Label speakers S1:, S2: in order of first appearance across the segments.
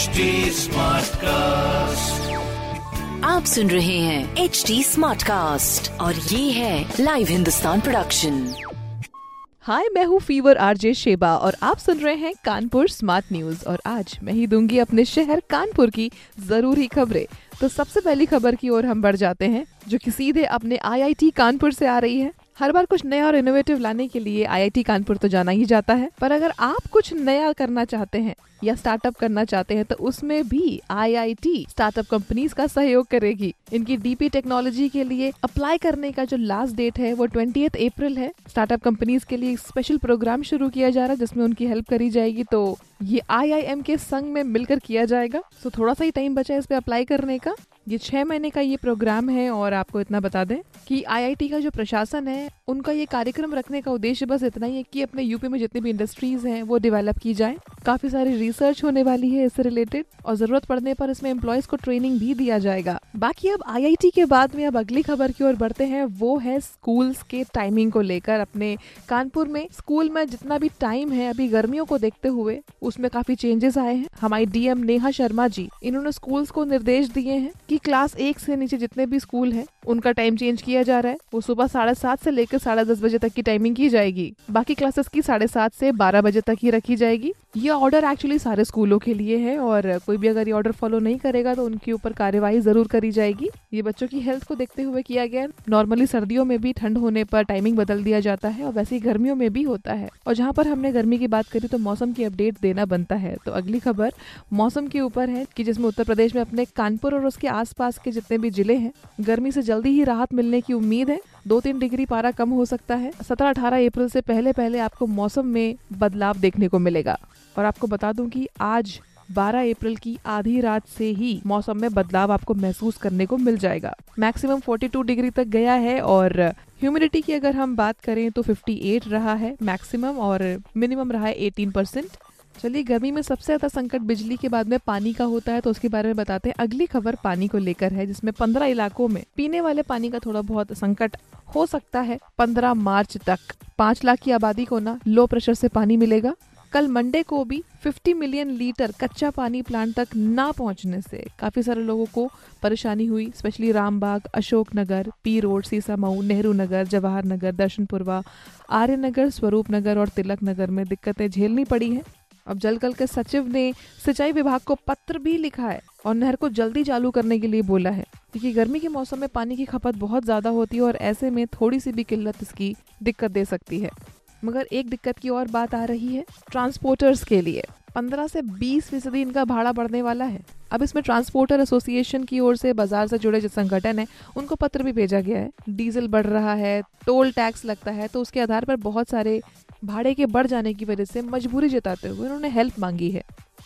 S1: HD cast
S2: आप सुन रहे हैं एच डी स्मार्ट कास्ट और ये है लाइव हिंदुस्तान प्रोडक्शन
S3: हाय मैं हूँ फीवर आरजे शेबा और आप सुन रहे हैं कानपुर स्मार्ट न्यूज़ और आज मैं ही दूँगी अपने शहर कानपुर की ज़रूरी खबरें। तो सबसे पहली खबर की ओर हम बढ़ जाते हैं जो कि सीधे अपने आईआईटी कानपुर से आ रही है। हर बार कुछ नया और इनोवेटिव लाने के लिए आईआईटी कानपुर तो जाना ही जाता है। पर अगर आप कुछ नया करना चाहते हैं या स्टार्टअप करना चाहते हैं तो उसमें भी आईआईटी स्टार्टअप कंपनीज़ का सहयोग करेगी। इनकी डीपी टेक्नोलॉजी के लिए अप्लाई करने का जो लास्ट डेट है, वो ट्वेंटी अप्रैल है। स्टार्टअप कंपनीज़ के लिए स्पेशल प्रोग्राम शुरू किया जा रहा है, जिसमें उनकी हेल्प करी जाएगी। तो ये आईआईएम के संग में मिलकर किया जाएगा। तो थोड़ा सा ही टाइम बचा है इस पे अप्लाई करने का। ये छः महीने का ये प्रोग्राम है और आपको इतना बता दें कि आईआईटी का जो प्रशासन है, उनका ये कार्यक्रम रखने का उद्देश्य बस इतना ही है कि अपने यूपी में जितनी भी इंडस्ट्रीज़ हैं, वो डेवलप की जाए। काफ़ी सारी रिसर्च होने वाली है इससे रिलेटेड और ज़रूरत पड़ने पर इसमें एम्प्लॉयज़ को ट्रेनिंग भी दिया जाएगा। बाकी अब आईआईटी के बाद में अब अगली खबर की ओर बढ़ते हैं, वो है स्कूल्स के टाइमिंग को लेकर। अपने कानपुर में स्कूल में जितना भी टाइम है, अभी गर्मियों को देखते हुए, उसमें काफ़ी चेंजेस आए हैं। हमारी डीएम नेहा शर्मा जी, इन्होंने स्कूल्स को निर्देश दिए हैं कि क्लास एक से नीचे जितने भी स्कूल हैं, उनका टाइम चेंज किया जा रहा है। वो सुबह साढ़े सात से लेकर साढ़े दस बजे तक की टाइमिंग की जाएगी। बाकी क्लासेस की साढ़े सात से बारह बजे तक ही रखी जाएगी। ये ऑर्डर एक्चुअली सारे स्कूलों के लिए है और कोई भी अगर ये ऑर्डर फॉलो नहीं करेगा तो उनके ऊपर कार्यवाही ज़रूर करी जाएगी। ये बच्चों की हेल्थ को देखते हुए किया गया नॉर्मली सर्दियों में भी ठंड होने पर टाइमिंग बदल दिया जाता है और वैसे ही गर्मियों में भी होता है। और जहाँ पर हमने गर्मी की बात करी तो मौसम की अपडेट देना बनता है। तो अगली खबर, मौसम के ऊपर है कि जिसमें उत्तर प्रदेश में अपने कानपुर और उसके आसपास के जितने भी ज़िले हैं, गर्मी से जल्दी ही राहत मिलने की उम्मीद है। दो तीन डिग्री पारा कम हो सकता है। सत्रह अठारह अप्रैल से पहले पहले आपको मौसम में बदलाव देखने को मिलेगा। और आपको बता दूँ कि आज 12 अप्रैल की आधी रात से ही मौसम में बदलाव आपको महसूस करने को मिल जाएगा। मैक्सिमम 42 डिग्री तक गया है और ह्यूमिडिटी की अगर हम बात करें तो 58 रहा है मैक्सिमम और मिनिमम रहा है 18 परसेंट चलिए, गर्मी में सबसे ज़्यादा संकट बिजली के बाद में पानी का होता है तो उसके बारे में बताते हैं। अगली खबर पानी को लेकर है, जिसमें पंद्रह इलाकों में पीने वाले पानी का थोड़ा बहुत संकट हो सकता है। पंद्रह मार्च तक पाँच लाख की आबादी को ना लो प्रेशर से पानी मिलेगा। कल मंडे को भी 50 मिलियन लीटर कच्चा पानी प्लांट तक ना पहुँचने से काफ़ी सारे लोगों को परेशानी हुई, specially Rambagh Ashok Nagar P road Sisamau Nehru Nagar, Jawahar Nagar Darshanpurwa Arya Nagar, Swaroop Nagar और तिलक नगर में दिक्कतें झेलनी पड़ी हैं। अब जलकल के सचिव ने सिंचाई विभाग को पत्र भी लिखा है और नहर को जल्दी चालू करने के लिए बोला है। क्योंकि गर्मी के मौसम में पानी की खपत बहुत ज़्यादा होती है और ऐसे में थोड़ी सी भी किल्लत इसकी दिक्कत दे सकती है। मगर एक दिक्कत की और बात आ रही है ट्रांसपोर्टर्स के लिए। 15 से 20 फ़ीसदी इनका भाड़ा बढ़ने वाला है। अब इसमें ट्रांसपोर्टर एसोसिएशन की ओर से बाज़ार से जुड़े जो संगठन है, उनको पत्र भी भेजा गया है। डीजल बढ़ रहा है, टोल टैक्स लगता है तो उसके आधार पर बहुत सारे भाड़े के बढ़ जाने की वजह से मजबूरी जताते हुए उन्होंने हेल्प मांगी है।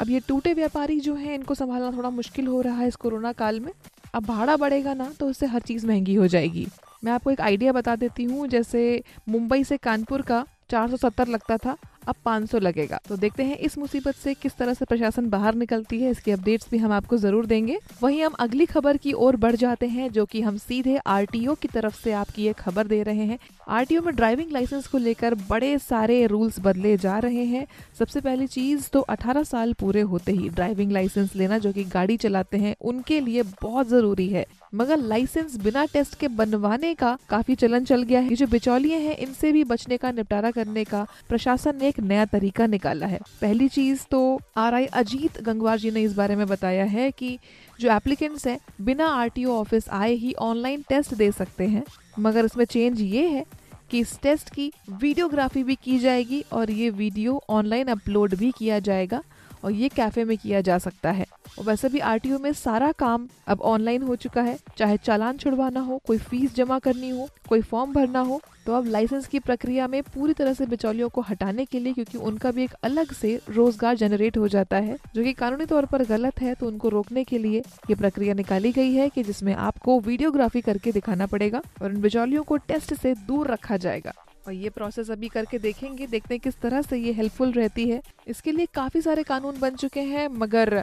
S3: अब ये टूटे व्यापारी जो हैं, इनको संभालना थोड़ा मुश्किल हो रहा है इस कोरोना काल में। अब भाड़ा बढ़ेगा ना तो उससे हर चीज़ महँगी हो जाएगी। मैं आपको एक आइडिया बता देती हूँ, जैसे मुंबई से कानपुर का 470 लगता था, अब 500 लगेगा। तो देखते हैं इस मुसीबत से किस तरह से प्रशासन बाहर निकलती है, इसकी अपडेट्स भी हम आपको ज़रूर देंगे। वहीं हम अगली खबर की ओर बढ़ जाते हैं, जो कि हम सीधे आरटीओ की तरफ़ से आपकी ये खबर दे रहे हैं। आरटीओ में ड्राइविंग लाइसेंस को लेकर बड़े सारे रूल्स बदले जा रहे हैं। सबसे पहली चीज़ तो 18 साल पूरे होते ही ड्राइविंग लाइसेंस लेना, जो की गाड़ी चलाते हैं, उनके लिए बहुत ज़रूरी है। मगर लाइसेंस बिना टेस्ट के बनवाने का काफ़ी चलन चल गया है। जो बिचौलिए हैं, इनसे भी बचने का, निपटारा करने का प्रशासन ने एक नया तरीका निकाला है। पहली चीज़ तो आर आई अजीत गंगवार जी ने इस बारे में बताया है कि जो एप्लीकेंट्स हैं, बिना आरटीओ ऑफ़िस आए ही ऑनलाइन टेस्ट दे सकते हैं। मगर इसमें चेंज ये है कि इस टेस्ट की वीडियोग्राफी भी की जाएगी और ये वीडियो ऑनलाइन अपलोड भी किया जाएगा और ये कैफ़े में किया जा सकता है। और वैसे भी आरटीओ में सारा काम अब ऑनलाइन हो चुका है। चाहे चालान छुड़वाना हो, कोई फ़ीस जमा करनी हो, कोई फॉर्म भरना हो तो अब लाइसेंस की प्रक्रिया में पूरी तरह से बिचौलियों को हटाने के लिए क्योंकि उनका भी एक अलग से रोज़गार जनरेट हो जाता है, जो कि कानूनी तौर पर गलत है तो उनको रोकने के लिए ये प्रक्रिया निकाली गई है कि जिसमें आपको वीडियोग्राफी करके दिखाना पड़ेगा और इन बिचौलियों को टेस्ट से दूर रखा जाएगा। और ये प्रोसेस अभी करके देखेंगे, देखते किस तरह से ये हेल्पफुल रहती है। इसके लिए काफ़ी सारे कानून बन चुके हैं, मगर